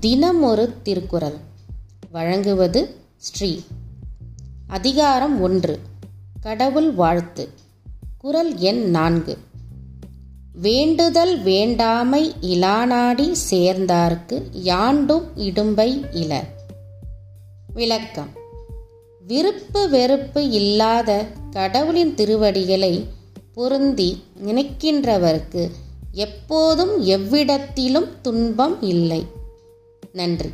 தினமொரு திருக்குறள். வழங்குவது ஸ்ரீ. அதிகாரம் ஒன்று. கடவுள் வாழ்த்து. குறள் எண் நான்கு. வேண்டுதல் வேண்டாமை இலானாடி சேர்ந்தார்க்கு யாண்டும் இடும்பை இல. விளக்கம். விருப்பு வெறுப்பு இல்லாத கடவுளின் திருவடிகளை பொருந்தி நினைக்கின்றவர்க்கு எப்போதும் எவ்விடத்திலும் துன்பம் இல்லை. நன்றி.